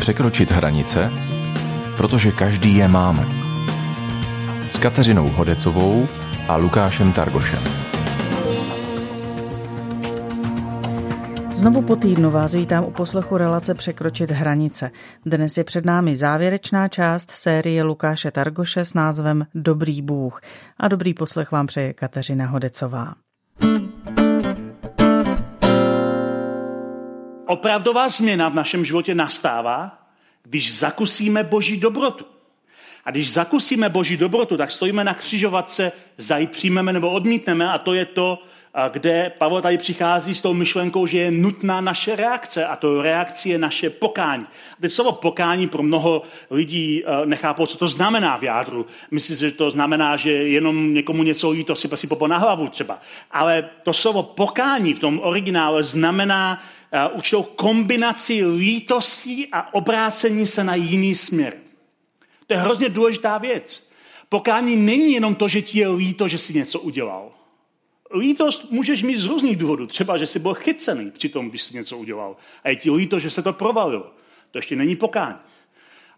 Překročit hranice, protože každý je máme. S Kateřinou Hodecovou a Lukášem Targošem. Znovu po týdnu vás vítám u poslechu relace Překročit hranice. Dnes je před námi závěrečná část série Lukáše Targoše s názvem Dobrý Bůh. A dobrý poslech vám přeje Kateřina Hodecová. Opravdová změna v našem životě nastává, když zakusíme Boží dobrotu. A když zakusíme Boží dobrotu, tak stojíme na křižovatce, zda ji přijmeme nebo odmítneme a to je to, kde Pavel tady přichází s tou myšlenkou, že je nutná naše reakce a to reakce je naše pokání. A teď slovo pokání pro mnoho lidí eh, nechápou, co to znamená v jádru. Myslím si, že to znamená, že jenom někomu něco líto si si popo na hlavu třeba. Ale to slovo pokání v tom originále znamená uh, určitou kombinaci lítostí a obrácení se na jiný směr. To je hrozně důležitá věc. Pokání není jenom to, že ti je líto, že si něco udělal. Lítost můžeš mít z různých důvodů. Třeba, že jsi byl chycený při tom, když jsi něco udělal. A je ti líto, že se to provalilo. To ještě není pokání.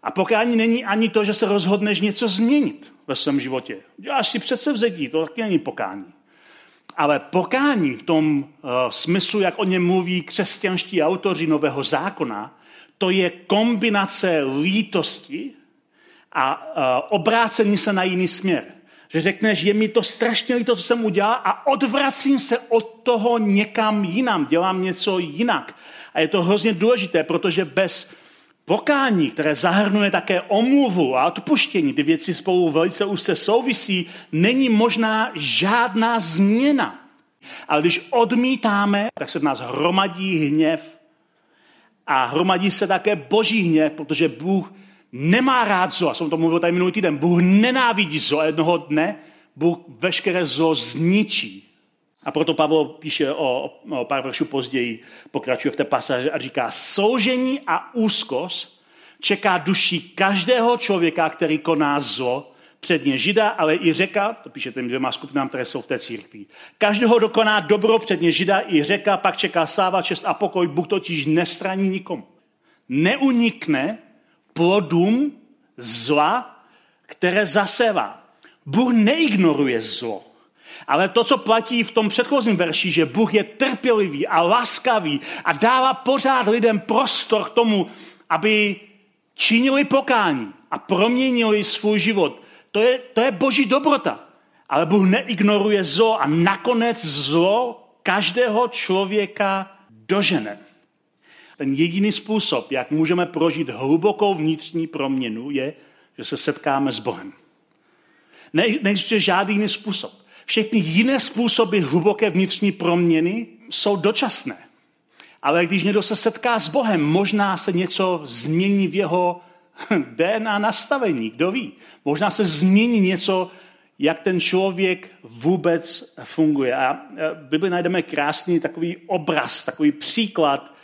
A pokání není ani to, že se rozhodneš něco změnit ve svém životě. Děláš si přece vzedí, to taky není pokání. Ale pokání v tom uh, smyslu, jak o něm mluví křesťanští autoři Nového zákona, to je kombinace lítosti a uh, obrácení se na jiný směr. Že řekneš, je mi to strašně líto, co jsem udělal a odvracím se od toho někam jinam, dělám něco jinak. A je to hrozně důležité, protože bez pokání, které zahrnuje také omluvu a odpuštění, ty věci spolu velice úzce souvisí, není možná žádná změna. Ale když odmítáme, tak se v nás hromadí hněv a hromadí se také boží hněv, protože Bůh nemá rád zlo. Jsem to mluvil tady minulý týden. Bůh nenávidí zlo a jednoho dne Bůh veškeré zlo zničí. A proto Pavel píše o, o pár veršů později, pokračuje v té pasáži a říká, soužení a úzkost čeká duší každého člověka, který koná zlo, předně žida, ale i řeka, to píše těm dvěma skupinám, které jsou v té církvi. Každého dokoná dobro, předně žida i řeka, pak čeká sáva, čest a pokoj, Bůh totiž nestraní nikomu. Neunikne plodům zla, které zasevá. Bůh neignoruje zlo. Ale to, co platí v tom předchozím verši, že Bůh je trpělivý a laskavý a dává pořád lidem prostor k tomu, aby činili pokání a proměnili svůj život. To je, to je boží dobrota. Ale Bůh neignoruje zlo a nakonec zlo každého člověka dožene. Ten jediný způsob, jak můžeme prožít hlubokou vnitřní proměnu, je, že se setkáme s Bohem. Ne, neexistuje žádný jiný způsob. Všechny jiné způsoby hluboké vnitřní proměny jsou dočasné. Ale když někdo se setká s Bohem, možná se něco změní v jeho DNA nastavení, kdo ví. Možná se změní něco, jak ten člověk vůbec funguje. A v Bibli najdeme krásný takový obraz, takový příklad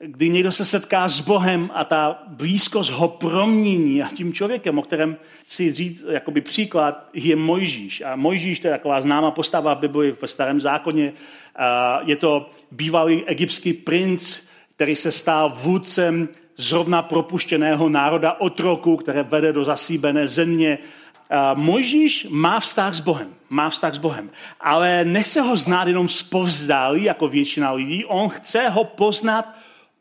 kdy někdo se setká s Bohem a ta blízkost ho promění a tím člověkem, o kterém chci říct jakoby příklad, je Mojžíš. A Mojžíš, to je taková známá postava v Bibli ve starém zákoně. Je to bývalý egyptský princ, který se stal vůdcem zrovna propuštěného národa otroku, které vede do zasíbené země. Mojžíš má vztah s Bohem, má vztah s Bohem, ale nechce ho znát jenom zpovzdálí, jako většina lidí, on chce ho poznat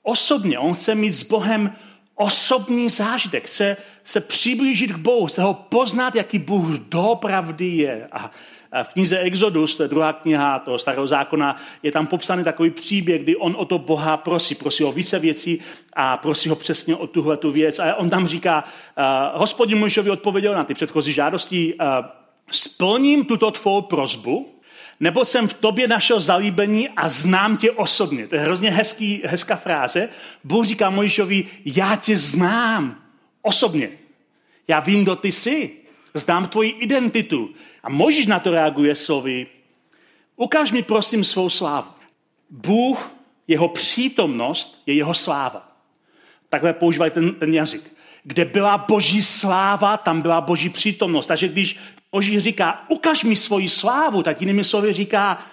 osobně. On chce mít s Bohem osobní zážitek. Chce se přiblížit k Bohu, chce ho poznat, jaký Bůh doopravdy je. A v knize Exodus, to je druhá kniha toho starého zákona, je tam popsaný takový příběh, kdy on o to Boha prosí. Prosí o více věcí a prosí ho přesně o tuhle tu věc. A on tam říká, uh, hospodin Mojžovi odpověděl na ty předchozí žádosti, uh, splním tuto tvou prozbu, nebo jsem v tobě našel zalíbení a znám tě osobně. To je hrozně hezký, hezká fráze. Bůh říká Mojžovi, já tě znám osobně. Já vím, kdo ty jsi. Znám tvoji identitu. A Mojžíš na to reaguje slovy, ukáž mi prosím svou slávu. Bůh, jeho přítomnost je jeho sláva. Takhle používají ten, ten jazyk. kde byla boží sláva, tam byla boží přítomnost. Takže když Boží říká, ukaž mi svoji slávu, tak jinými slovy říká,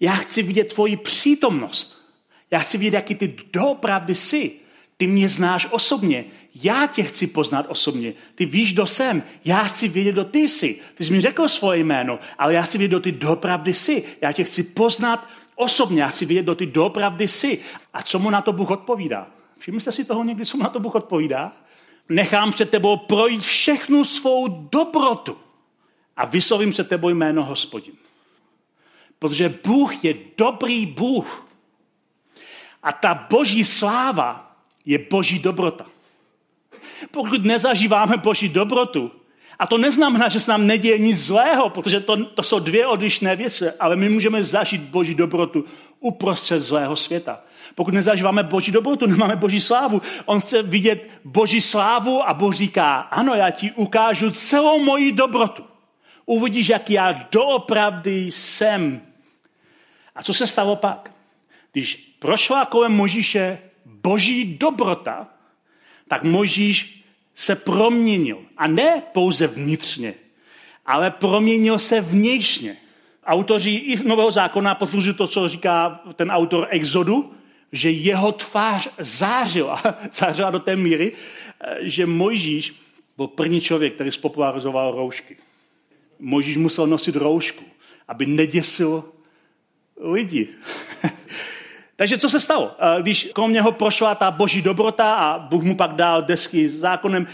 já chci vidět tvoji přítomnost. Já chci vidět, jaký ty doopravdy jsi. Ty mě znáš osobně, já tě chci poznat osobně. Ty víš, kdo jsem, já chci vědět, kdo ty jsi. Ty jsi mi řekl svoje jméno, ale já chci vědět, kdo ty doopravdy jsi. Já tě chci poznat osobně, já chci vědět, kdo ty doopravdy jsi. A co mu na to Bůh odpovídá? Všimli jste si toho někdy, co mu na to Bůh odpovídá? Nechám před tebou projít všechnu svou dobrotu a vyslovím před tebou jméno hospodin. Protože Bůh je dobrý Bůh. A ta boží sláva je boží dobrota. Pokud nezažíváme boží dobrotu, a to neznamená, že se nám neděje nic zlého, protože to, to jsou dvě odlišné věci, ale my můžeme zažít boží dobrotu uprostřed zlého světa. Pokud nezažíváme boží dobrotu, nemáme boží slávu. On chce vidět boží slávu a Bůh říká, ano, já ti ukážu celou moji dobrotu. Uvidíš, jak já doopravdy jsem. A co se stalo pak? Když prošla kolem Možíše boží dobrota, tak Možíš se proměnil. A ne pouze vnitřně, ale proměnil se vnějšně. Autoři i Nového zákona potvrzují to, co říká ten autor Exodu, že jeho tvář zářila, zářila do té míry, že Mojžíš byl první člověk, který spopularizoval roušky. Mojžíš musel nosit roušku, aby neděsil lidi. Takže co se stalo? Když kolem něho prošla ta boží dobrota a Bůh mu pak dal desky s zákonem,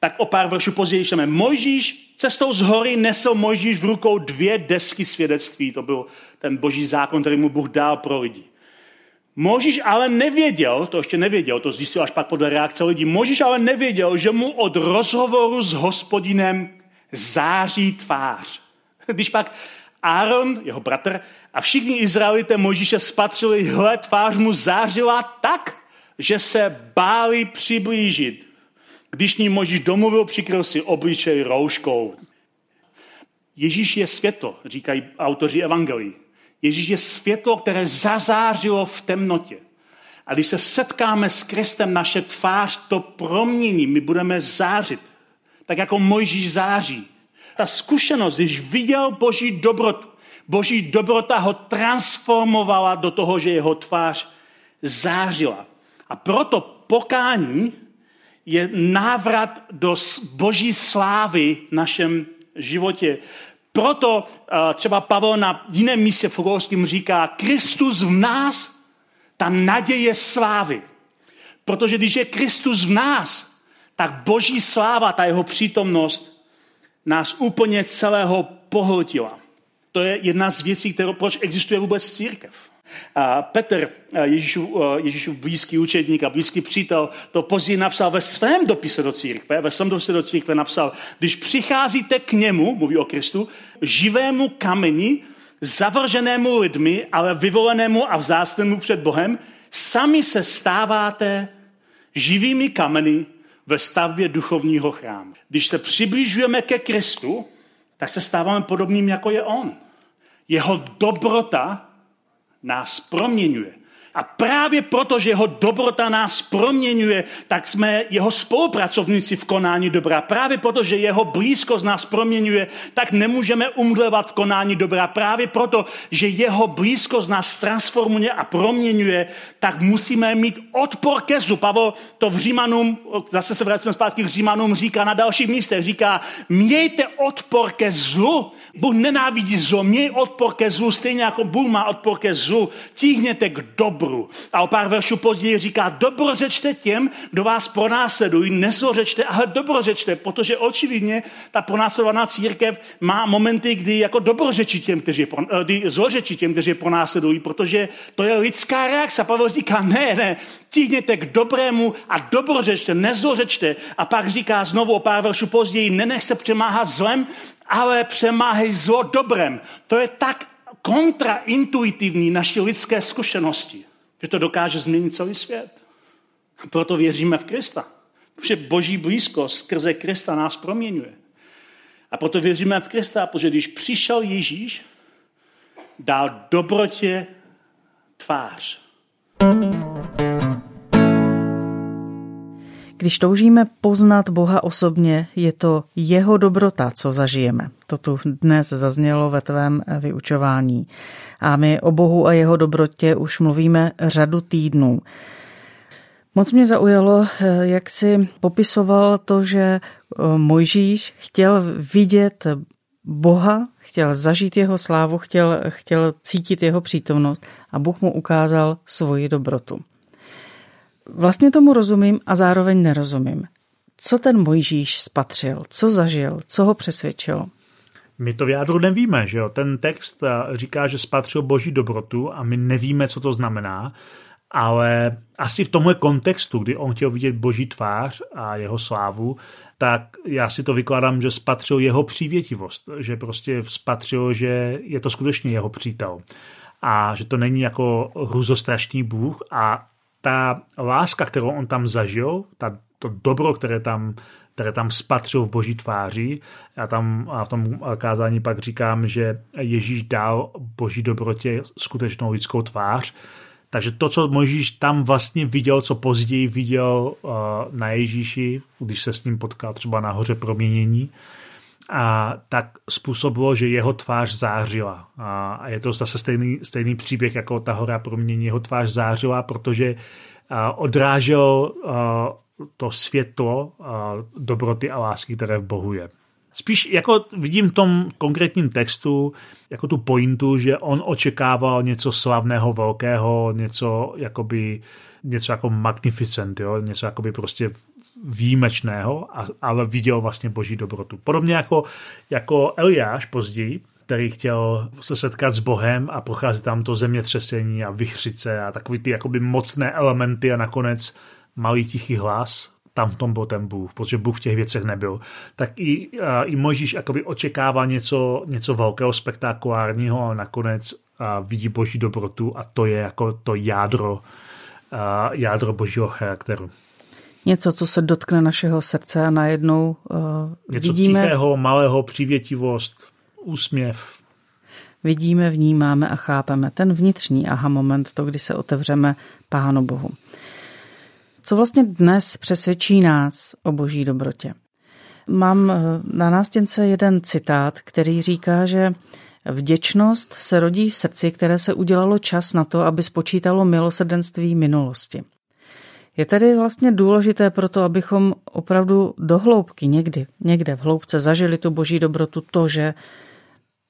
tak o pár veršů později čteme. Mojžíš cestou z hory nesl Mojžíš v rukou dvě desky svědectví. To byl ten boží zákon, který mu Bůh dal pro lidi. Možíš ale nevěděl, to ještě nevěděl, to zjistil až pak podle reakce lidí, Možíš ale nevěděl, že mu od rozhovoru s hospodinem září tvář. Když pak Aaron, jeho bratr, a všichni Izraelité Možíše spatřili, hle, tvář mu zářila tak, že se báli přiblížit. Když ní Možíš domluvil, přikryl si obličej rouškou. Ježíš je světlo, říkají autoři evangelií. Ježíš je světlo, které zazářilo v temnotě. A když se setkáme s Kristem, naše tvář to promění, my budeme zářit. Tak jako Mojžíš září. Ta zkušenost, když viděl Boží dobrotu, Boží dobrota ho transformovala do toho, že jeho tvář zářila. A proto pokání je návrat do boží slávy v našem životě. Proto eh, třeba Pavel na jiném místě v Fugolském říká, Kristus v nás, ta naděje slávy. Protože když je Kristus v nás, tak boží sláva, ta jeho přítomnost, nás úplně celého pohltila. To je jedna z věcí, kterou, proč existuje vůbec církev. A Petr, Ježíšův, Ježíšův blízký učedník a blízký přítel, to později napsal ve svém dopise do církve, ve svém dopise do církve napsal, když přicházíte k němu, mluví o Kristu, živému kameni, zavrženému lidmi, ale vyvolenému a vzácnému před Bohem, sami se stáváte živými kameny ve stavbě duchovního chrámu. Když se přibližujeme ke Kristu, tak se stáváme podobným, jako je On. Jeho dobrota nás proměňuje. A právě proto, že jeho dobrota nás proměňuje, tak jsme jeho spolupracovníci v konání dobra. Právě proto, že jeho blízkost nás proměňuje, tak nemůžeme umdlevat v konání dobra. Právě proto, že jeho blízkost nás transformuje a proměňuje, tak musíme mít odpor ke zlu. Pavel to v Římanům, zase se vracíme zpátky k Římanům, říká na dalších místech, říká, mějte odpor ke zlu. Bůh nenávidí zlo, měj odpor ke zlu, stejně jako Bůh má odpor ke zlu. Tíhněte k dobru dobru. A o pár veršů později říká, dobrořečte těm, kdo vás pronásledují, nezlořečte, ale dobrořečte, protože očividně ta pronásledovaná církev má momenty, kdy jako dobrořečí těm, kteří, eh, kdy zlořečí těm, kteří pronásledují, protože to je lidská reakce. Pavel říká, ne, ne, tíhněte k dobrému a dobrořečte, nezlořečte. A pak říká znovu o pár veršů později, nenech se přemáhat zlem, ale přemáhej zlo dobrem. To je tak kontraintuitivní naší lidské zkušenosti že to dokáže změnit celý svět. Proto věříme v Krista. Protože boží blízkost skrze Krista nás proměňuje. A proto věříme v Krista, protože když přišel Ježíš, dal dobrotě tvář. Když toužíme poznat Boha osobně, je to jeho dobrota, co zažijeme. To tu dnes zaznělo ve tvém vyučování. A my o Bohu a jeho dobrotě už mluvíme řadu týdnů. Moc mě zaujalo, jak si popisoval to, že eh, Mojžíš chtěl vidět Boha, chtěl zažít jeho slávu, chtěl, chtěl cítit jeho přítomnost a Bůh mu ukázal svoji dobrotu. Vlastně tomu rozumím a zároveň nerozumím. Co ten Mojžíš spatřil, co zažil, co ho přesvědčilo? My to v jádru nevíme, že jo? Ten text eh, říká, že spatřil boží dobrotu a my nevíme, co to znamená, ale asi v tomhle kontextu, kdy on chtěl vidět boží tvář a jeho slávu, tak já si to vykládám, že spatřil jeho přívětivost, že prostě spatřil, že je to skutečně jeho přítel a že to není jako hruzostrašný Bůh a ta láska, kterou on tam zažil, ta, to dobro, které tam, které tam spatřil v boží tváři, já tam a v tom kázání pak říkám, že Ježíš dal boží dobrotě skutečnou lidskou tvář, takže to, co Mojžíš tam vlastně viděl, co později viděl uh, na Ježíši, když se s ním potkal třeba na hoře proměnění, a tak způsobilo, že jeho tvář zářila. A, je to zase stejný, stejný příběh jako ta hora proměnění. Jeho tvář zářila, protože odrážel to světlo dobroty a lásky, které v Bohu je. Spíš jako vidím v tom konkrétním textu jako tu pointu, že on očekával něco slavného, velkého, něco jakoby, něco jako magnificent, jo? něco jakoby prostě výjimečného, ale viděl vlastně boží dobrotu. Podobně jako, jako Eliáš později, který chtěl se setkat s Bohem a procházet tam to zemětřesení a vychřice a takový ty jakoby mocné elementy a nakonec malý tichý hlas, tam v tom byl ten Bůh, protože Bůh v těch věcech nebyl. Tak i, i Možíš očekává něco, něco velkého, spektakulárního a nakonec a, vidí boží dobrotu a to je jako to jádro, a, jádro božího charakteru. Něco, co se dotkne našeho srdce a najednou uh, Něco vidíme... tichého, malého, přívětivost, úsměv. Vidíme, vnímáme a chápeme ten vnitřní aha moment, to, kdy se otevřeme Pánu Bohu. Co vlastně dnes přesvědčí nás o boží dobrotě? Mám eh, na nástěnce jeden citát, který říká, že vděčnost se rodí v srdci, které se udělalo čas na to, aby spočítalo milosrdenství minulosti. Je tedy vlastně důležité pro to, abychom opravdu do hloubky někdy, někde v hloubce zažili tu boží dobrotu, to, že,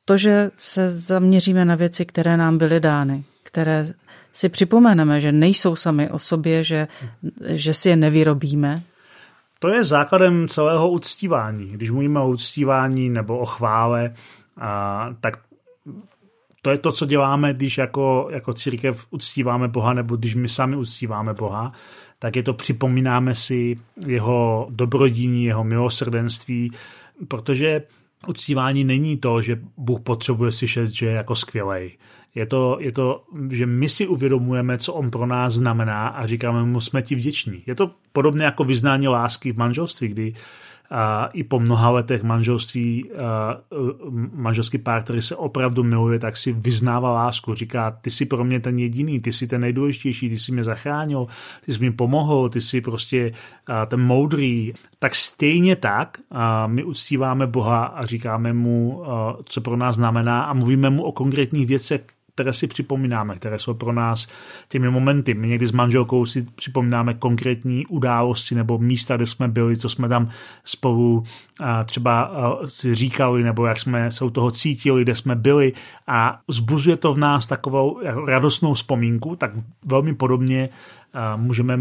to, že se zaměříme na věci, které nám byly dány, které si připomeneme, že nejsou sami o sobě, že, že si je nevyrobíme. To je základem celého uctívání. Když mluvíme o uctívání nebo o chvále, a, tak to je to, co děláme, když jako, jako církev uctíváme Boha, nebo když my sami uctíváme Boha, tak je to připomínáme si jeho dobrodíní, jeho milosrdenství, protože uctívání není to, že Bůh potřebuje slyšet, že je jako skvělej. Je to, je to, že my si uvědomujeme, co on pro nás znamená a říkáme mu, jsme ti vděční. Je to podobné jako vyznání lásky v manželství, kdy a i po mnoha letech manželství, manželský pár, který se opravdu miluje, tak si vyznává lásku. Říká, ty jsi pro mě ten jediný, ty jsi ten nejdůležitější, ty jsi mě zachránil, ty jsi mi pomohl, ty jsi prostě ten moudrý. Tak stejně tak my uctíváme Boha a říkáme mu, co pro nás znamená a mluvíme mu o konkrétních věcech, které si připomínáme, které jsou pro nás těmi momenty. My někdy s manželkou si připomínáme konkrétní události nebo místa, kde jsme byli, co jsme tam spolu třeba si říkali, nebo jak jsme se u toho cítili, kde jsme byli a zbuzuje to v nás takovou radostnou vzpomínku, tak velmi podobně můžeme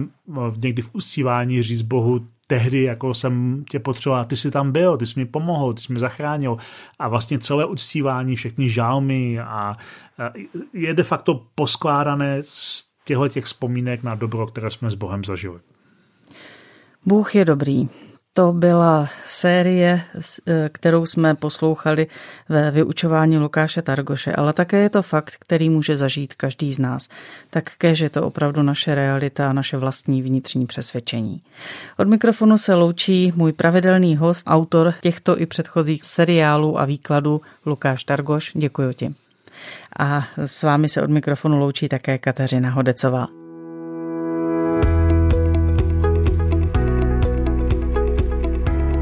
někdy v uscívání říct Bohu, tehdy jako jsem tě potřeboval, ty jsi tam byl, ty jsi mi pomohl, ty jsi mi zachránil a vlastně celé uctívání, všechny žálmy a je de facto poskládané z těchto těch vzpomínek na dobro, které jsme s Bohem zažili. Bůh je dobrý. To byla série, e, kterou jsme poslouchali ve vyučování Lukáše Targoše, ale také je to fakt, který může zažít každý z nás. Tak kež je to opravdu naše realita a naše vlastní vnitřní přesvědčení. Od mikrofonu se loučí můj pravidelný host, autor těchto i předchozích seriálů a výkladů Lukáš Targoš. Děkuji ti. A s vámi se od mikrofonu loučí také Kateřina Hodecová.